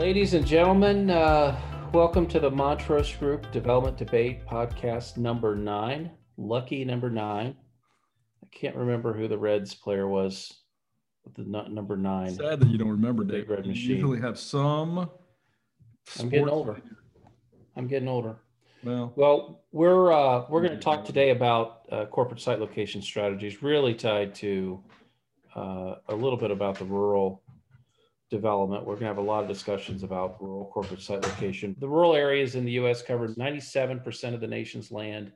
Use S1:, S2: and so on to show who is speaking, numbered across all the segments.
S1: Ladies and gentlemen, uh, welcome to the Montrose Group Development Debate Podcast number nine. Lucky number nine. I can't remember who the Reds player was. The number nine.
S2: Sad that you don't remember, Dave.
S1: red
S2: You
S1: machine.
S2: usually have some.
S1: I'm getting older. I'm getting older.
S2: Well,
S1: Well, we're uh, we're going to talk today about uh, corporate site location strategies, really tied to uh, a little bit about the rural development. We're going to have a lot of discussions about rural corporate site location. The rural areas in the U.S. cover 97% of the nation's land,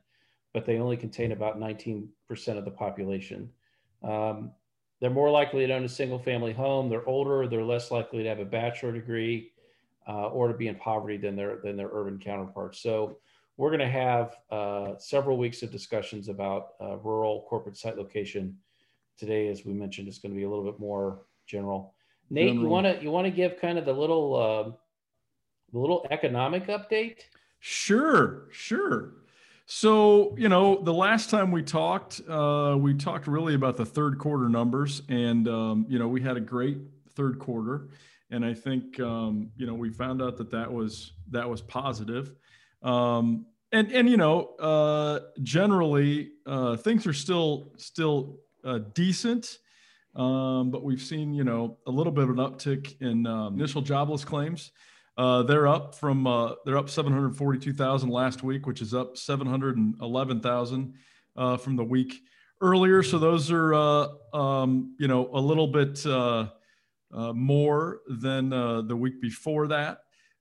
S1: but they only contain about 19% of the population. Um, they're more likely to own a single family home. They're older. They're less likely to have a bachelor degree uh, or to be in poverty than their than their urban counterparts. So we're going to have uh, several weeks of discussions about uh, rural corporate site location. Today, as we mentioned, is going to be a little bit more general. Nate, you want to you want to give kind of the little uh, the little economic update?
S2: sure, sure. So, you know, the last time we talked, uh, we talked really about the third quarter numbers, and um, you know, we had a great third quarter, and I think um, you know we found out that that was that was positive. Um, and and you know, uh, generally uh, things are still still uh, decent. Um, but we've seen, you know, a little bit of an uptick in um, initial jobless claims. Uh, they're up from uh, they're up 742,000 last week, which is up 711,000 uh, from the week earlier. So those are, uh, um, you know, a little bit uh, uh, more than the week before that.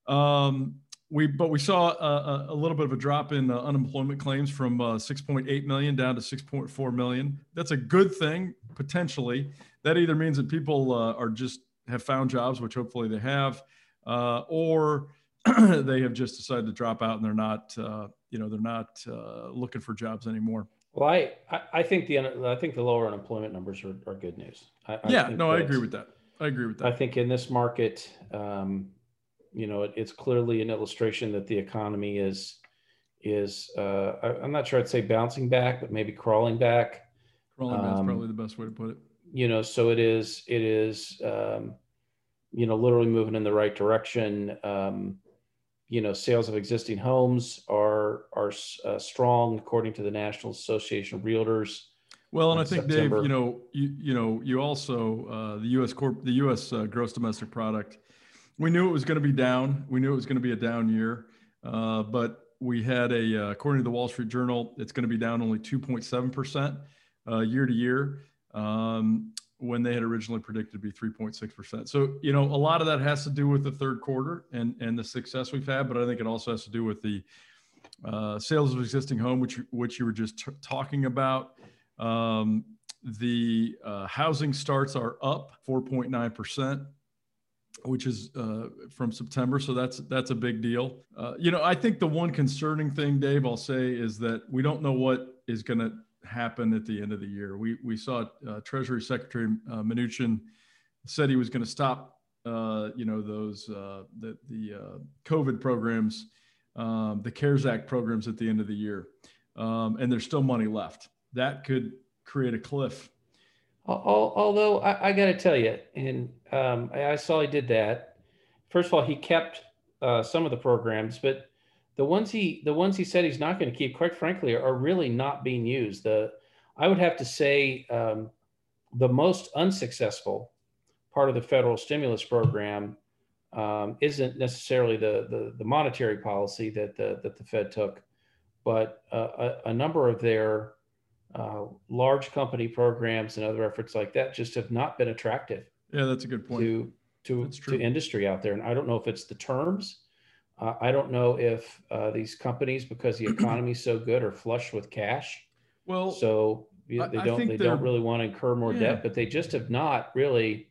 S2: Um, we but we saw a, a- little bit of a drop in uh, unemployment claims from uh, 6.8 million down to 6.4 million. That's a good thing potentially. That either means that people uh, are just have found jobs, which hopefully they have, uh, or they have just decided to drop out and they're not, uh, you know, they're not uh, looking for jobs anymore.
S1: Well, I, I I think the I think the lower unemployment numbers are, are good news. I,
S2: yeah, no, I agree with that. I agree with that.
S1: I think in this market, um, you know, it, it's clearly an illustration that the economy is is uh, I, I'm not sure I'd say bouncing back, but maybe crawling back.
S2: Crawling
S1: um,
S2: probably the best way to put it.
S1: You know, so it is it is um, you know literally moving in the right direction. Um, you know, sales of existing homes are are uh, strong according to the National Association of Realtors.
S2: Well, and I
S1: in
S2: think
S1: September.
S2: Dave, you know, you you know, you also uh, the U.S. corp, the U.S. Uh, gross domestic product. We knew it was going to be down. We knew it was going to be a down year, uh, but we had a uh, according to the Wall Street Journal, it's going to be down only 2.7 percent uh, year to year. Um, when they had originally predicted to be 3.6 percent. So you know, a lot of that has to do with the third quarter and and the success we've had, but I think it also has to do with the uh, sales of existing home, which which you were just t- talking about. Um, the uh, housing starts are up 4.9 percent, which is uh, from September. So that's that's a big deal. Uh, you know, I think the one concerning thing, Dave, I'll say is that we don't know what is going to happen at the end of the year. We we saw uh, Treasury Secretary uh, Mnuchin said he was going to stop, uh, you know, those uh, the the COVID programs, um, the CARES Act programs at the end of the year, um, and there's still money left. That could create a cliff.
S1: Al- al- Although I, I got to tell you, and um, I I saw he did that. First of all, he kept uh, some of the programs, but the ones he the ones he said he's not going to keep, quite frankly, are really not being used. The I would have to say um, the most unsuccessful part of the federal stimulus program um, isn't necessarily the, the the monetary policy that the that the Fed took, but uh, a, a number of their uh, large company programs and other efforts like that just have not been attractive
S2: Yeah, that's a good point.
S1: to to, to industry out there. And I don't know if it's the terms. Uh, I don't know if uh, these companies, because the economy's so good, are flush with cash.
S2: well,
S1: So
S2: I-
S1: they
S2: I
S1: don't
S2: think
S1: they don't really want to incur more
S2: Yeah.
S1: debt, but they just have not really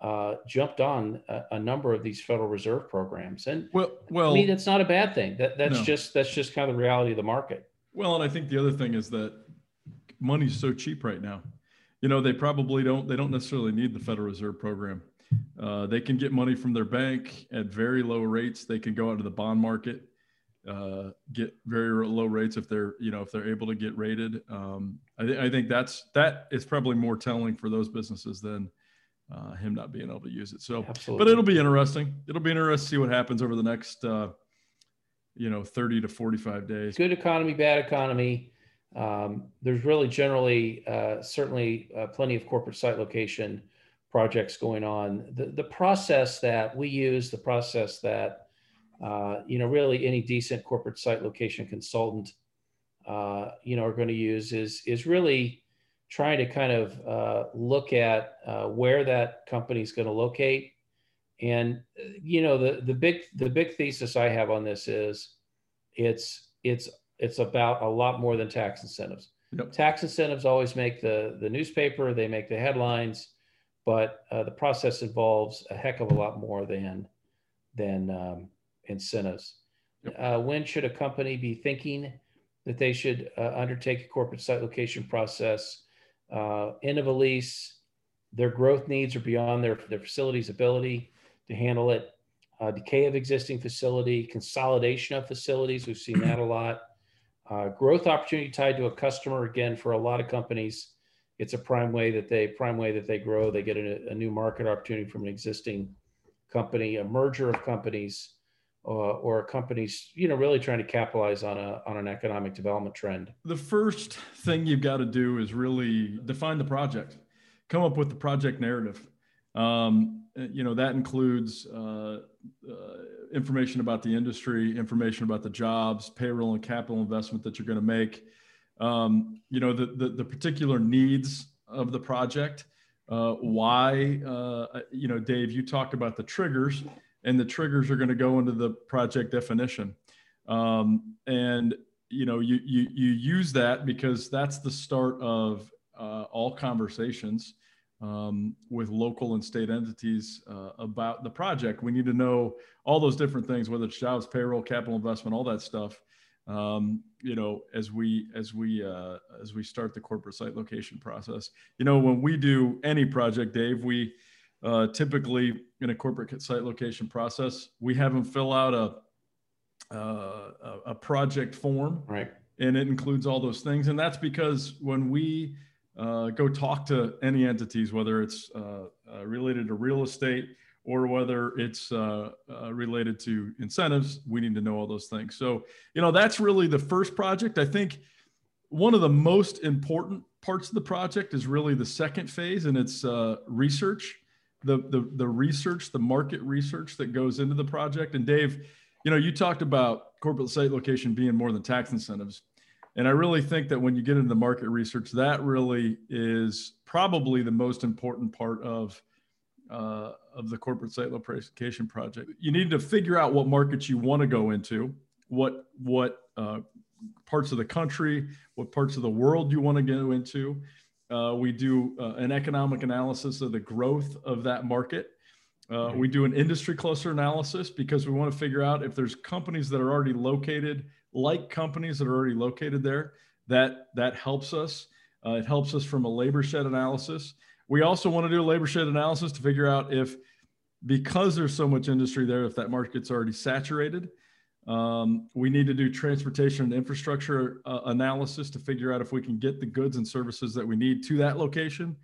S1: uh, jumped on a, a number of these Federal Reserve programs. And
S2: well,
S1: I
S2: well,
S1: mean, that's not a bad thing. That that's
S2: No.
S1: just that's just kind of the reality of the market.
S2: Well, and I think the other thing is that money's so cheap right now. You know, they probably don't they don't necessarily need the Federal Reserve program. Uh, they can get money from their bank at very low rates. They can go out to the bond market, uh, get very low rates if they're you know if they're able to get rated. Um, I, th- I think that's that is probably more telling for those businesses than uh, him not being able to use it. So,
S1: Absolutely.
S2: but it'll be interesting. It'll be interesting to see what happens over the next, uh, you know, 30 to 45 days.
S1: good economy, bad economy. Um, there's really generally, uh, certainly uh, plenty of corporate site location projects going on. The, the process that we use, the process that, uh, you know, really any decent corporate site location consultant, uh, you know, are going to use is, is really trying to kind of uh, look at uh, where that company is going to locate. And, you know, the, the big, the big thesis I have on this is it's, it's it's about a lot more than tax incentives.
S2: Yep.
S1: Tax incentives always make the the newspaper, they make the headlines, but uh, the process involves a heck of a lot more than than um, incentives.
S2: Yep.
S1: Uh, when should a company be thinking that they should uh, undertake a corporate site location process? Uh, end of a lease, their growth needs are beyond their, their facility's ability to handle it. Uh, decay of existing facility, consolidation of facilities, we've seen that a lot. Uh, growth opportunity tied to a customer again for a lot of companies. It's a prime way that they prime way that they grow. They get a, a new market opportunity from an existing company, a merger of companies, uh, or companies you know really trying to capitalize on a on an economic development trend.
S2: The first thing you've got to do is really define the project, come up with the project narrative. Um, you know that includes uh, uh, information about the industry, information about the jobs, payroll and capital investment that you're going to make. Um, you know the, the, the particular needs of the project. Uh, why? Uh, you know, Dave, you talked about the triggers, and the triggers are going to go into the project definition. Um, and you know, you you you use that because that's the start of uh, all conversations um, with local and state entities uh, about the project. We need to know all those different things, whether it's jobs, payroll, capital investment, all that stuff. Um, you know, as we as we uh, as we start the corporate site location process. You know, when we do any project, Dave, we uh, typically in a corporate site location process, we have them fill out a uh, a project form,
S1: right?
S2: And it includes all those things, and that's because when we uh, go talk to any entities, whether it's uh, uh, related to real estate or whether it's uh, uh, related to incentives. We need to know all those things. So, you know, that's really the first project. I think one of the most important parts of the project is really the second phase, and it's uh, research. The, the, the research, the market research that goes into the project. And Dave, you know, you talked about corporate site location being more than tax incentives and I really think that when you get into the market research, that really is probably the most important part of uh, of the corporate site location project. You need to figure out what markets you want to go into, what what uh, parts of the country, what parts of the world you want to go into. Uh, we do uh, an economic analysis of the growth of that market. Uh, we do an industry cluster analysis because we want to figure out if there's companies that are already located like companies that are already located there. That that helps us. Uh, it helps us from a labor shed analysis. We also want to do a labor shed analysis to figure out if, because there's so much industry there, if that market's already saturated. Um, we need to do transportation and infrastructure uh, analysis to figure out if we can get the goods and services that we need to that location.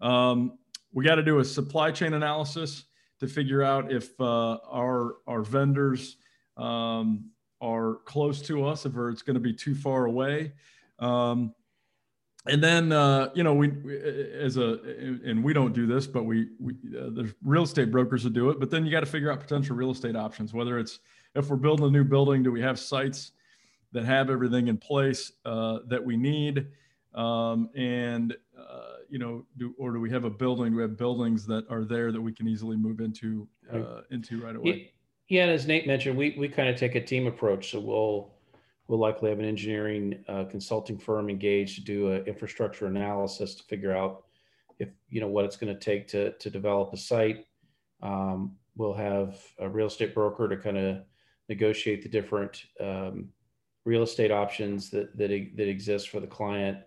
S2: Um, we got to do a supply chain analysis to figure out if uh, our our vendors um, are close to us, if it's going to be too far away. Um, and then uh, you know we, we, as a and we don't do this but we, we uh, there's real estate brokers that do it but then you got to figure out potential real estate options whether it's if we're building a new building do we have sites that have everything in place uh, that we need? Um, and uh, you know do or do we have a building do we have buildings that are there that we can easily move into uh, into right away
S1: yeah, and as Nate mentioned, we we kind of take a team approach. So we'll we'll likely have an engineering uh, consulting firm engaged to do an infrastructure analysis to figure out if you know what it's going to take to to develop a site. Um, we'll have a real estate broker to kind of negotiate the different um, real estate options that that that exist for the client.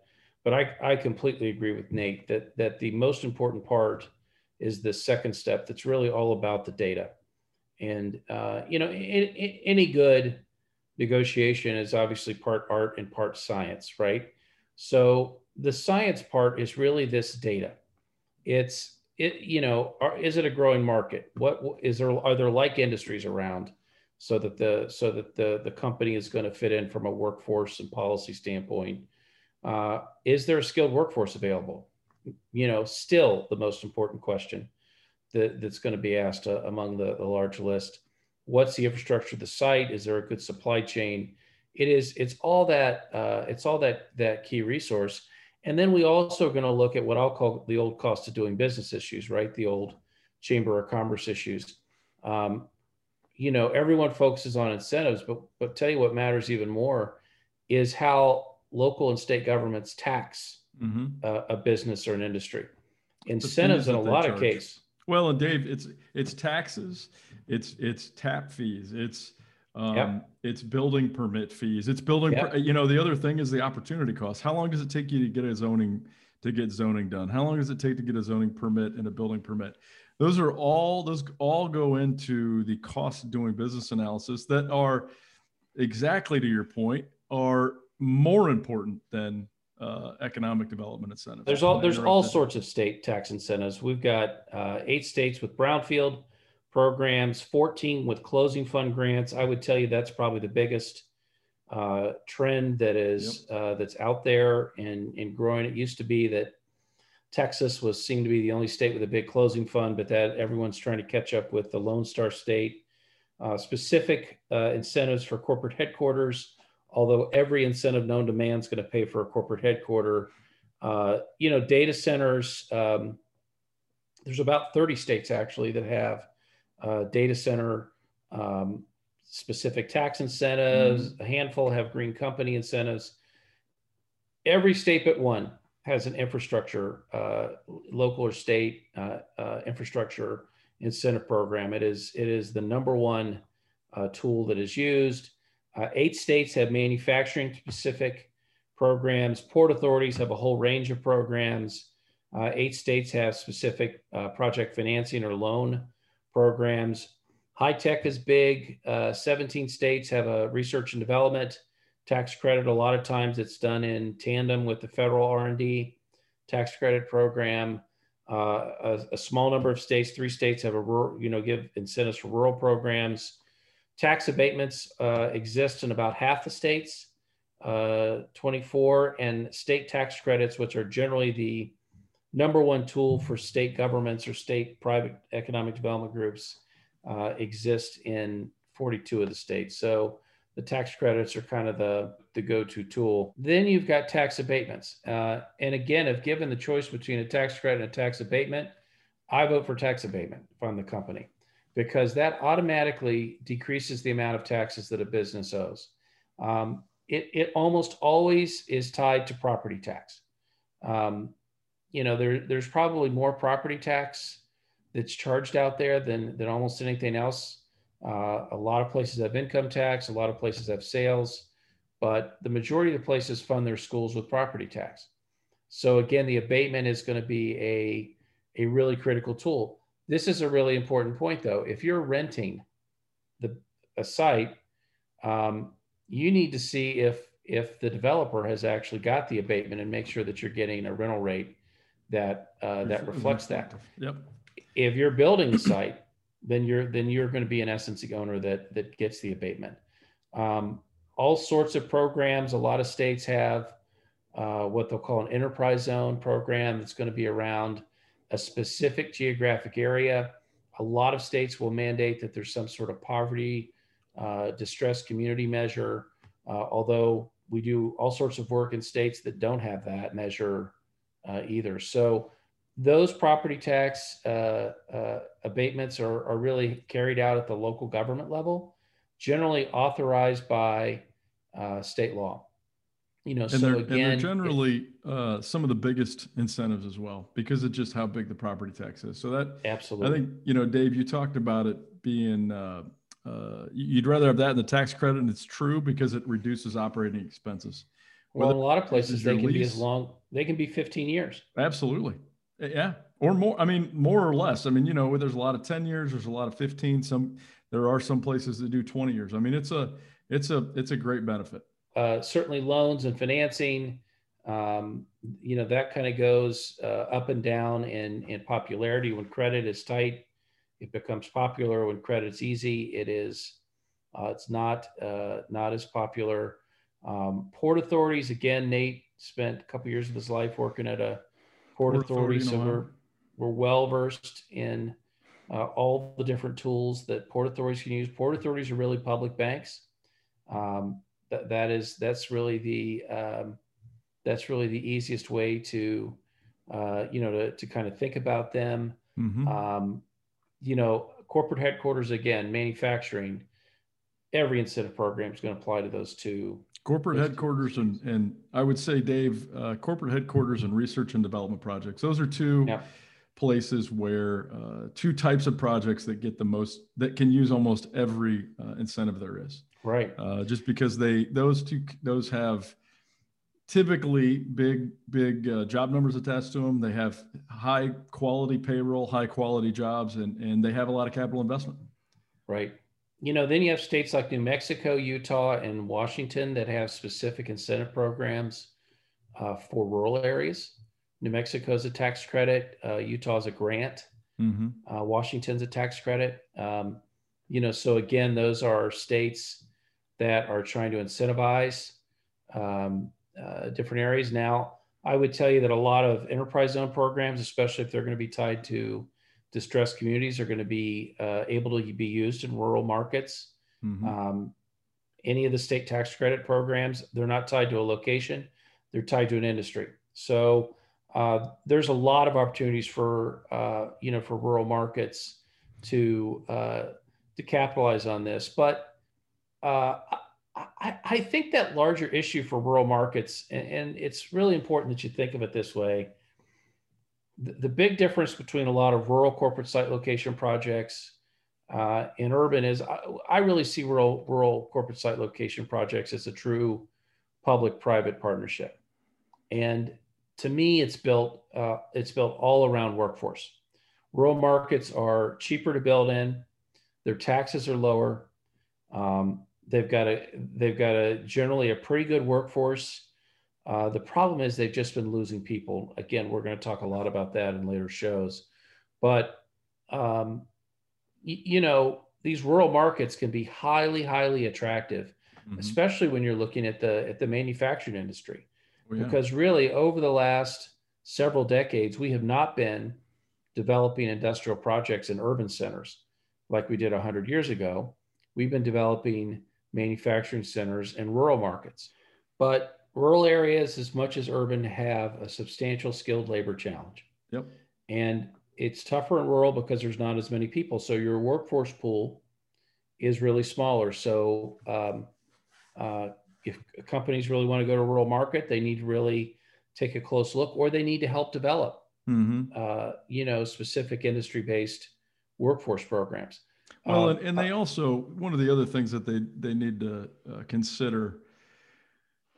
S1: But I I completely agree with Nate that that the most important part is the second step. That's really all about the data and uh, you know, in, in, any good negotiation is obviously part art and part science, right? So the science part is really this data. It's it, you know, are, is it a growing market? What is there? Are there like industries around so that the so that the the company is going to fit in from a workforce and policy standpoint? Uh, is there a skilled workforce available? You know, still the most important question that, that's going to be asked uh, among the, the large list. What's the infrastructure of the site? Is there a good supply chain? It is. It's all that. Uh, it's all that that key resource. And then we also are going to look at what I'll call the old cost of doing business issues, right? The old chamber of commerce issues. Um, you know, everyone focuses on incentives, but but tell you what matters even more is how local and state governments tax mm-hmm. uh, a business or an industry. Incentives in a lot charge. of cases.
S2: Well, and Dave, it's it's taxes, it's it's tap fees, it's um, yep. it's building permit fees, it's building. Yep. Per, you know, the other thing is the opportunity cost. How long does it take you to get a zoning to get zoning done? How long does it take to get a zoning permit and a building permit? Those are all those all go into the cost of doing business analysis that are exactly to your point are more important than uh, economic development incentives.
S1: There's all there's all sorts of state tax incentives. We've got uh, eight states with brownfield programs, 14 with closing fund grants. I would tell you that's probably the biggest uh, trend that is yep. Uh, that's out there and, and growing. It used to be that Texas was seemed to be the only state with a big closing fund, but that everyone's trying to catch up with the Lone Star State. Uh, specific uh, incentives for corporate headquarters although every incentive known to man is going to pay for a corporate headquarter. Uh, you know, data centers, um, there's about 30 states actually that have uh, data center um, specific tax incentives. Mm-hmm. A handful have green company incentives. Every state but one has an infrastructure, uh, local or state uh, uh, infrastructure incentive program. It is it is the number one uh, tool that is used. Uh, eight states have manufacturing specific programs. Port authorities have a whole range of programs. Uh, eight states have specific uh, project financing or loan programs. High tech is big. Uh, 17 states have a research and development tax credit. A lot of times it's done in tandem with the federal R&D tax credit program. Uh, a, a, small number of states, three states have a rural, you know, give incentives for rural programs. Tax abatements uh, exist in about half the states, uh, 24, and state tax credits, which are generally the number one tool for state governments or state private economic development groups, uh, exist in 42 of the states. So the tax credits are kind of the, the go-to tool. Then you've got tax abatements. Uh, and again, if given the choice between a tax credit and a tax abatement, I vote for tax abatement if I'm the company because that automatically decreases the amount of taxes that a business owes. Um, it, it almost always is tied to property tax. Um, you know, there, there's probably more property tax that's charged out there than, than almost anything else. Uh, a lot of places have income tax, a lot of places have sales, but the majority of the places fund their schools with property tax. So again, the abatement is going to be a, a really critical tool. This is a really important point, though. If you're renting the a site, um, you need to see if if the developer has actually got the abatement and make sure that you're getting a rental rate that uh, that reflects that.
S2: Yep.
S1: If you're building the site, then you're then you're going to be an essence owner that that gets the abatement. Um, all sorts of programs. A lot of states have uh, what they'll call an enterprise zone program that's going to be around a specific geographic area. A lot of states will mandate that there's some sort of poverty, uh, distress community measure, uh, although we do all sorts of work in states that don't have that measure uh, either. So those property tax uh, uh, abatements are, are really carried out at the local government level, generally authorized by uh, state law you know,
S2: and
S1: so
S2: they're,
S1: again,
S2: and they're generally uh, some of the biggest incentives as well because of just how big the property tax is. So that
S1: absolutely,
S2: I think you know, Dave, you talked about it being uh, uh, you'd rather have that in the tax credit, and it's true because it reduces operating expenses.
S1: Well, in a lot of places they can lease, be as long they can be 15 years.
S2: Absolutely, yeah, or more. I mean, more or less. I mean, you know, there's a lot of 10 years, there's a lot of 15. Some there are some places that do 20 years. I mean, it's a it's a it's a great benefit
S1: uh, certainly loans and financing. Um, you know, that kind of goes uh, up and down in, in popularity. When credit is tight, it becomes popular. When credit's easy, it is uh, it's not uh, not as popular. Um, port authorities, again, Nate spent a couple years of his life working at a port, port authority, authority so we're we're well versed in uh, all the different tools that port authorities can use. Port authorities are really public banks. Um, that that is that's really the um, that's really the easiest way to uh, you know to, to kind of think about them. Mm-hmm. Um, you know, corporate headquarters again, manufacturing. Every incentive program is going to apply to those two.
S2: Corporate those headquarters two and and I would say, Dave, uh, corporate headquarters and research and development projects. Those are two. Yeah places where uh, two types of projects that get the most that can use almost every uh, incentive there is.
S1: Right.
S2: Uh, just because they those two those have typically big big uh, job numbers attached to them they have high quality payroll high quality jobs and and they have a lot of capital investment.
S1: Right. You know then you have states like new mexico utah and washington that have specific incentive programs uh, for rural areas New Mexico's a tax credit. Uh, Utah's a grant. Mm-hmm. Uh, Washington's a tax credit. Um, you know, so again, those are states that are trying to incentivize um, uh, different areas. Now, I would tell you that a lot of enterprise zone programs, especially if they're going to be tied to distressed communities, are going to be uh, able to be used in rural markets. Mm-hmm. Um, any of the state tax credit programs, they're not tied to a location; they're tied to an industry. So uh, there's a lot of opportunities for uh, you know for rural markets to uh, to capitalize on this. But uh, I, I, think that larger issue for rural markets, and, and, it's really important that you think of it this way. The, big difference between a lot of rural corporate site location projects uh, in urban is I, I really see rural rural corporate site location projects as a true public-private partnership, and to me, it's built uh, it's built all around workforce. Rural markets are cheaper to build in. Their taxes are lower. Um, they've got a they've got a generally a pretty good workforce. Uh, the problem is they've just been losing people. Again, we're going to talk a lot about that in later shows. But um, y- you know, these rural markets can be highly, highly attractive, mm-hmm. especially when you're looking at the at the manufacturing industry oh, yeah. because really over the last several decades, we have not been developing industrial projects in urban centers like we did 100 years ago. We've been developing manufacturing centers in rural markets. But rural areas, as much as urban, have a substantial skilled labor challenge.
S2: Yep.
S1: And it's tougher in rural because there's not as many people. So your workforce pool is really smaller. So um, uh, if companies really want to go to a rural market, they need to really take a close look, or they need to help develop, mm-hmm. uh, you know, specific industry-based workforce programs.
S2: Well, um, and, and, they uh, also one of the other things that they they need to uh, consider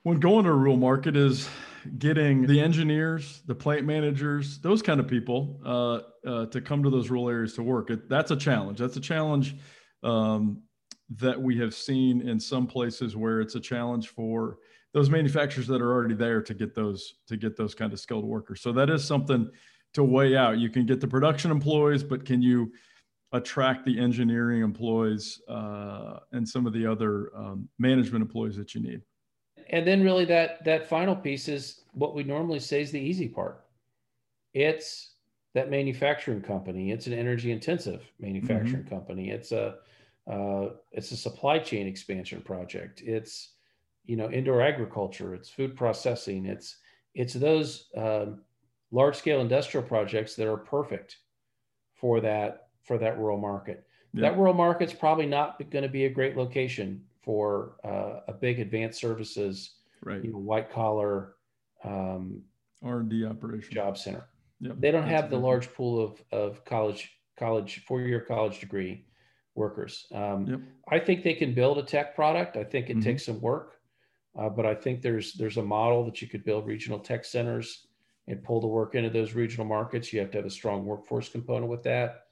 S2: when going to a rural market is getting the engineers, the plant managers, those kind of people uh, uh, to come to those rural areas to work. It, that's a challenge. That's a challenge um, that we have seen in some places where it's a challenge for those manufacturers that are already there to get those to get those kind of skilled workers. So that is something to weigh out. You can get the production employees, but can you attract the engineering employees uh, and some of the other um, management employees that you need?
S1: And then really that that final piece is what we normally say is the easy part. It's that manufacturing company. It's an energy intensive manufacturing mm-hmm. company. It's a uh, it's a supply chain expansion project. It's you know indoor agriculture. It's food processing. It's it's those um, large scale industrial projects that are perfect for that for that rural market. Yeah. That rural market's probably not going to be a great location for uh, a big advanced services,
S2: right?
S1: You know, white collar um,
S2: R and D operation
S1: job center. Yep. They don't have the large pool of of college college four year college degree workers. Um, yep. I think they can build a tech product. I think it mm-hmm. takes some work, uh, but I think there's there's a model that you could build regional tech centers and pull the work into those regional markets. You have to have a strong workforce component with that.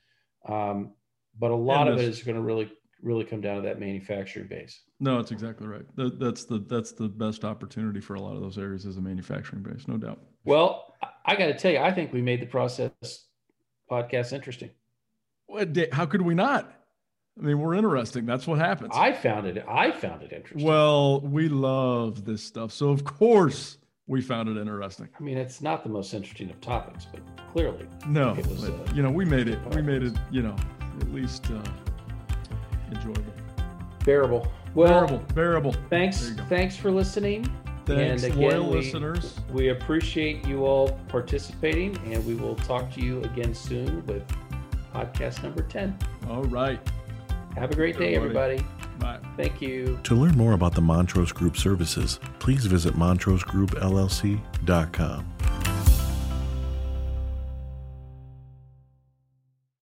S1: Um, but a lot of it is going to really really come down to that manufacturing base.
S2: No, it's exactly right. That, that's the that's the best opportunity for a lot of those areas is a manufacturing base, no doubt.
S1: Well, I got to tell you, I think we made the process podcast interesting.
S2: What, how could we not? I mean, we're interesting. That's what happens.
S1: I found it. I found it interesting.
S2: Well, we love this stuff, so of course we found it interesting.
S1: I mean, it's not the most interesting of topics, but clearly,
S2: no. It was, but, uh, you know, we made it. We made it. You know, at least uh, enjoyable,
S1: bearable. Well,
S2: bearable, bearable.
S1: Thanks. Thanks for listening.
S2: Thanks, and again, loyal we, listeners.
S1: We appreciate you all participating, and we will talk to you again soon with podcast number 10.
S2: All right.
S1: Have a great day, everybody.
S2: Bye.
S1: Thank you.
S3: To learn more about the Montrose Group services, please visit montrosegroupllc.com.